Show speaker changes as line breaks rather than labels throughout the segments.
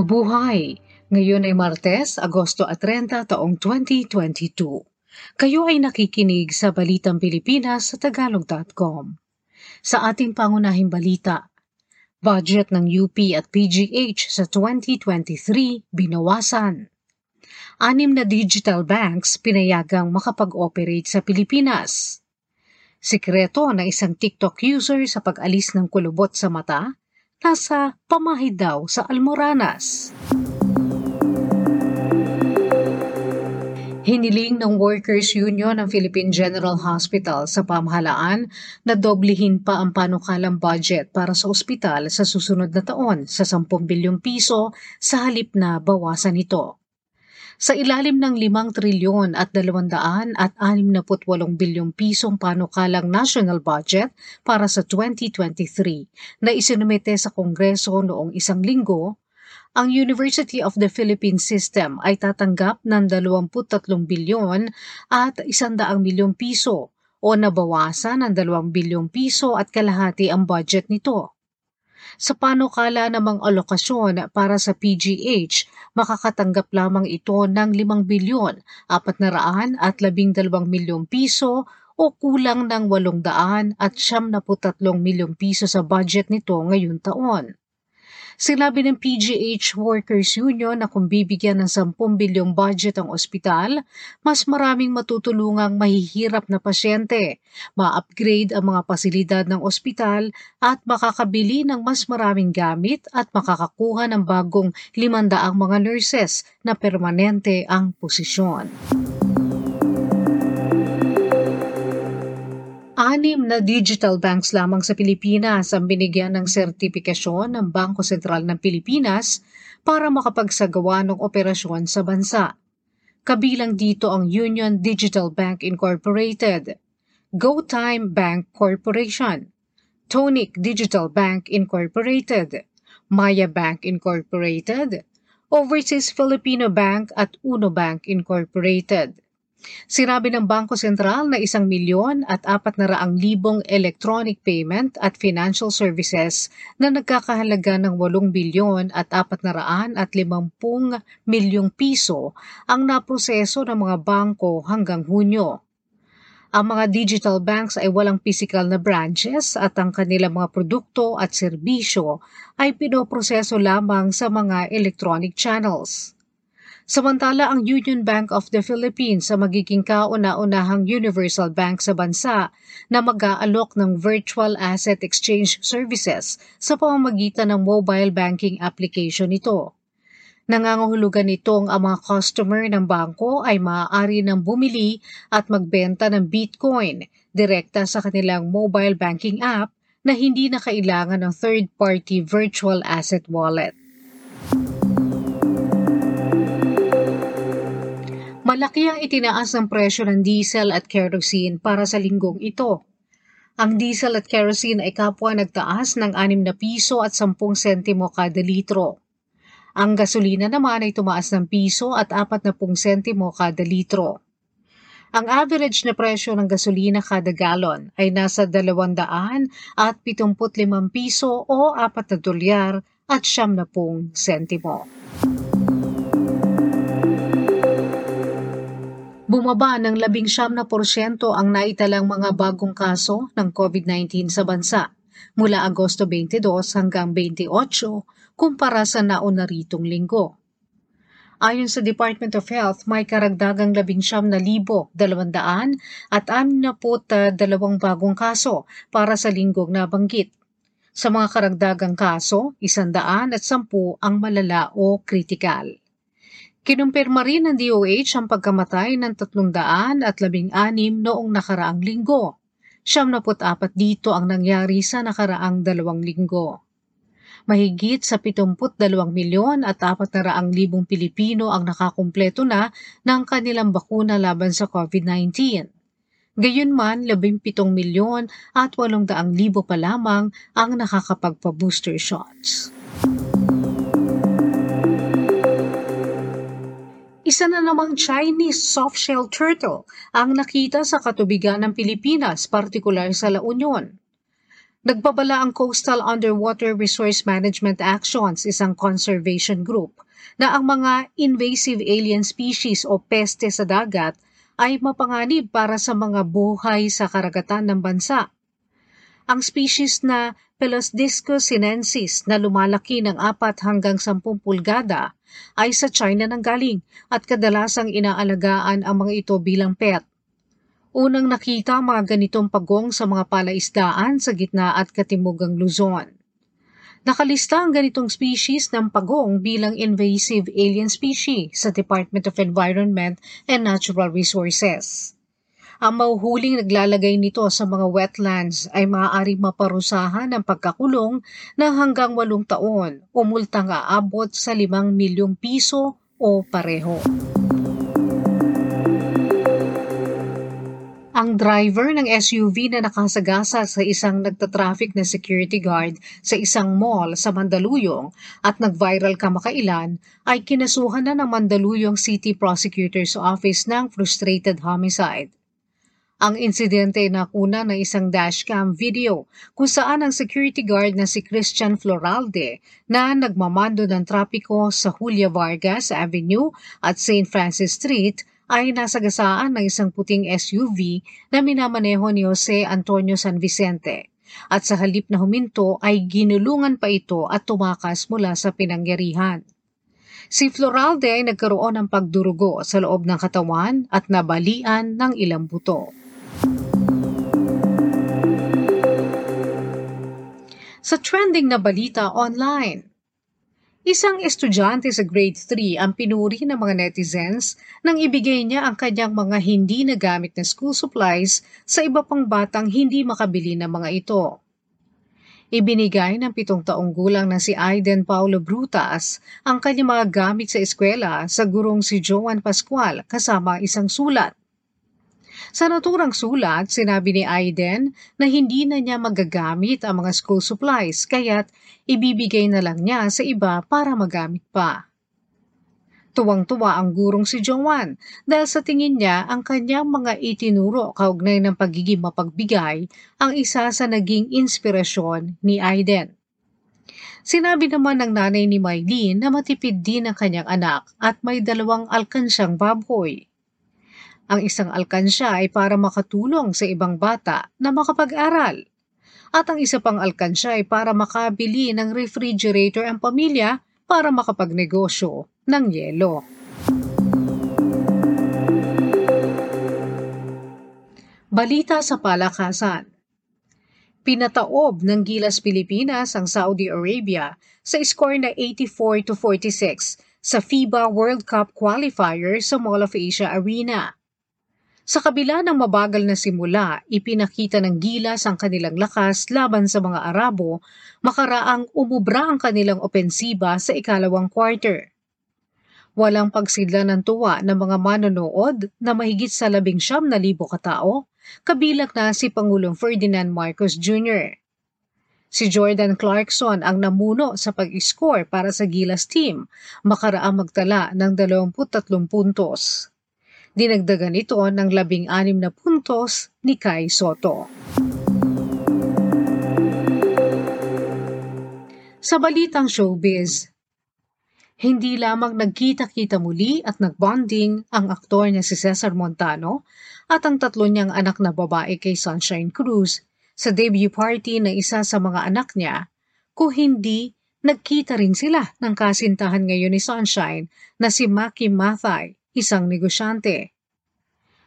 Mabuhay! Ngayon ay Martes, Agosto at 30 taong 2022. Kayo ay nakikinig sa Balitang Pilipinas sa Tagalog.com. Sa ating pangunahing balita, budget ng UP at PGH sa 2023 binawasan. Anim na digital banks pinayagang makapag-operate sa Pilipinas. Sikreto na isang TikTok user sa pag-alis ng kulubot sa mata nasa pamahid daw sa Almoranas. Hiniling ng Workers Union ng Philippine General Hospital sa pamahalaan na doblihin pa ang panukalang budget para sa ospital sa susunod na taon sa 10 bilyong piso sa halip na bawasan ito sa ilalim ng 5 trilyon at 200 at 68 bilyong pisong panukalang national budget para sa 2023 na isinumite sa Kongreso noong isang linggo, ang University of the Philippines System ay tatanggap ng 23 bilyon at 100 milyong piso o nabawasan ng 2 bilyong piso at kalahati ang budget nito. Sa panukala namang alokasyon para sa PGH, makakatanggap lamang ito ng 5 bilyon, 400 at 12 milyong piso o kulang ng 800 at 73 milyong piso sa budget nito ngayong taon. Sinabi ng PGH Workers Union na kung bibigyan ng 10 bilyong budget ang ospital, mas maraming matutulungang mahihirap na pasyente, ma-upgrade ang mga pasilidad ng ospital at makakabili ng mas maraming gamit at makakakuha ng bagong 500 mga nurses na permanente ang posisyon. Anim na digital banks lamang sa Pilipinas ang binigyan ng sertipikasyon ng Bangko Sentral ng Pilipinas para makapagsagawa ng operasyon sa bansa. Kabilang dito ang Union Digital Bank Incorporated, GoTime Bank Corporation, Tonic Digital Bank Incorporated, Maya Bank Incorporated, Overseas Filipino Bank at Uno Bank Incorporated. Sinabi ng Bangko Sentral na isang milyon at apat na raang libong electronic payment at financial services na nagkakahalaga ng 8 bilyon at apat na raan at limampung milyong piso ang naproseso ng mga bangko hanggang Hunyo. Ang mga digital banks ay walang physical na branches at ang kanilang mga produkto at serbisyo ay pinoproseso lamang sa mga electronic channels. Samantala ang Union Bank of the Philippines sa magiging kauna-unahang universal bank sa bansa na mag-aalok ng virtual asset exchange services sa pamamagitan ng mobile banking application nito. Nangangahulugan nitong ang mga customer ng bangko ay maaari nang bumili at magbenta ng Bitcoin direkta sa kanilang mobile banking app na hindi na kailangan ng third-party virtual asset wallet. Malaki ang itinaas ng presyo ng diesel at kerosene para sa linggong ito. Ang diesel at kerosene ay kapwa nagtaas ng 6 na piso at 10 sentimo kada litro. Ang gasolina naman ay tumaas ng piso at 40 sentimo kada litro. Ang average na presyo ng gasolina kada galon ay nasa 200 at 75 piso o 4 na dolyar at 70 sentimo. Bumaba ng 19% ang naitalang mga bagong kaso ng COVID-19 sa bansa mula Agosto 22 hanggang 28 kumpara sa nauna ritong linggo. Ayon sa Department of Health, may karagdagang 19,200 at 62 bagong kaso para sa linggong nabanggit. Sa mga karagdagang kaso, 110 ang malala o kritikal. Kinumpirma rin ng DOH ang pagkamatay ng 316 noong nakaraang linggo. 74 dito ang nangyari sa nakaraang dalawang linggo. Mahigit sa 72 milyon at 400 libong Pilipino ang nakakumpleto na ng kanilang bakuna laban sa COVID-19. Gayunman, 17 milyon at 800 libo pa lamang ang nakakapagpa-booster shots. Isa na namang Chinese softshell turtle ang nakita sa katubigan ng Pilipinas, partikular sa La Union. Nagbabala ang Coastal Underwater Resource Management Actions, isang conservation group, na ang mga invasive alien species o peste sa dagat ay mapanganib para sa mga buhay sa karagatan ng bansa. Ang species na Pelosdiscus sinensis na lumalaki ng 4 hanggang 10 pulgada ay sa China nang galing at kadalasang inaalagaan ang mga ito bilang pet. Unang nakita mga ganitong pagong sa mga palaisdaan sa gitna at katimugang Luzon. Nakalista ang ganitong species ng pagong bilang invasive alien species sa Department of Environment and Natural Resources. Ang mauhuling naglalagay nito sa mga wetlands ay maaaring maparusahan ng pagkakulong ng hanggang walong taon o multang aabot sa 5 milyong piso o pareho. Ang driver ng SUV na nakasagasa sa isang nagtatraffic na security guard sa isang mall sa Mandaluyong at nag-viral kamakailan ay kinasuhan na ng Mandaluyong City Prosecutor's Office ng frustrated homicide. Ang insidente na kuna ng isang dashcam video kung saan ang security guard na si Christian Floralde na nagmamando ng trapiko sa Julia Vargas Avenue at St. Francis Street ay nasagasaan ng isang puting SUV na minamaneho ni Jose Antonio San Vicente. At sa halip na huminto ay ginulungan pa ito at tumakas mula sa pinangyarihan. Si Floralde ay nagkaroon ng pagdurugo sa loob ng katawan at nabalian ng ilang buto. Sa trending na balita online, Isang estudyante sa grade 3 ang pinuri ng mga netizens nang ibigay niya ang kanyang mga hindi nagamit na school supplies sa iba pang batang hindi makabili ng mga ito. Ibinigay ng pitong taong gulang na si Aiden Paulo Brutas ang kanyang mga gamit sa eskwela sa gurong si Joan Pascual kasama isang sulat. Sa naturang sulat, sinabi ni Aiden na hindi na niya magagamit ang mga school supplies kaya't ibibigay na lang niya sa iba para magamit pa. Tuwang-tuwa ang gurong si Joan dahil sa tingin niya ang kanyang mga itinuro kaugnay ng pagiging mapagbigay ang isa sa naging inspirasyon ni Aiden. Sinabi naman ng nanay ni Mylene na matipid din ang kanyang anak at may dalawang alkansyang baboy. Ang isang alkansya ay para makatulong sa ibang bata na makapag-aral. At ang isa pang alkansya ay para makabili ng refrigerator ang pamilya para makapagnegosyo ng yelo. Balita sa palakasan Pinataob ng Gilas Pilipinas ang Saudi Arabia sa score na 84 to 46 sa FIBA World Cup qualifier sa Mall of Asia Arena. Sa kabila ng mabagal na simula, ipinakita ng gilas ang kanilang lakas laban sa mga Arabo, makaraang umubra ang kanilang opensiba sa ikalawang quarter. Walang pagsidla ng tuwa ng mga manonood na mahigit sa labing siyam na libo katao, kabilang na si Pangulong Ferdinand Marcos Jr. Si Jordan Clarkson ang namuno sa pag-score para sa Gilas team, makaraang magtala ng 23 puntos. Dinagdagan ito ng labing anim na puntos ni Kai Soto. Sa balitang showbiz, hindi lamang nagkita-kita muli at nagbonding ang aktor na si Cesar Montano at ang tatlo niyang anak na babae kay Sunshine Cruz sa debut party ng isa sa mga anak niya, kung hindi nagkita rin sila ng kasintahan ngayon ni Sunshine na si Maki Mathay isang negosyante.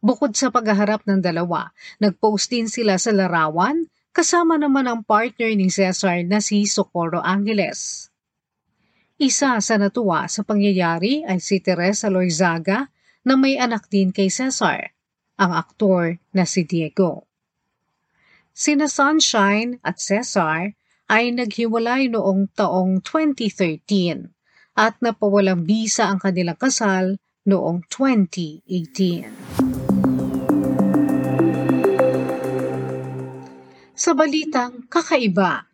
Bukod sa paghaharap ng dalawa, nagpost din sila sa larawan kasama naman ang partner ni Cesar na si Socorro Angeles. Isa sa natuwa sa pangyayari ay si Teresa Loizaga na may anak din kay Cesar, ang aktor na si Diego. Sina Sunshine at Cesar ay naghiwalay noong taong 2013 at napawalang bisa ang kanilang kasal noong 2018. Sa balitang kakaiba,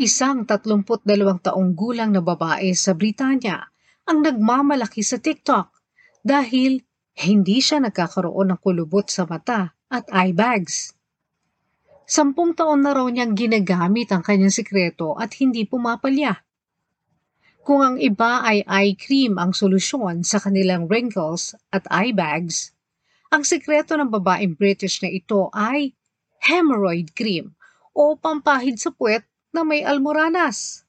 isang 32 taong gulang na babae sa Britanya ang nagmamalaki sa TikTok dahil hindi siya nagkakaroon ng kulubot sa mata at eye bags. Sampung taon na raw niyang ginagamit ang kanyang sikreto at hindi pumapalya. Kung ang iba ay eye cream ang solusyon sa kanilang wrinkles at eye bags, ang sikreto ng babaeng British na ito ay hemorrhoid cream o pampahid sa puwet na may almoranas.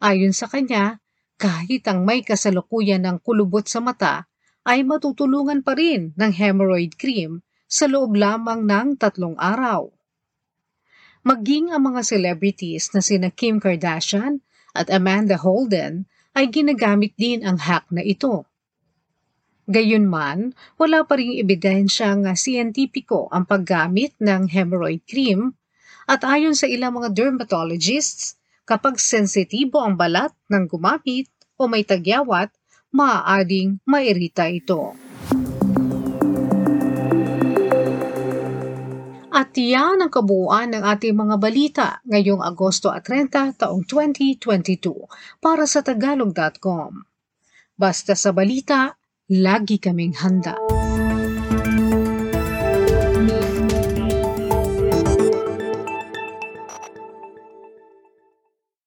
Ayon sa kanya, kahit ang may kasalukuyan ng kulubot sa mata ay matutulungan pa rin ng hemorrhoid cream sa loob lamang ng tatlong araw. Maging ang mga celebrities na sina Kim Kardashian at Amanda Holden ay ginagamit din ang hack na ito. Gayunman, wala pa ring ebidensyang siyentipiko ang paggamit ng hemorrhoid cream at ayon sa ilang mga dermatologists, kapag sensitibo ang balat ng gumamit o may tagyawat, maaaring mairita ito. At yan ang kabuuan ng ating mga balita ngayong Agosto 30 taong 2022 para sa tagalog.com. Basta sa balita, lagi kaming handa.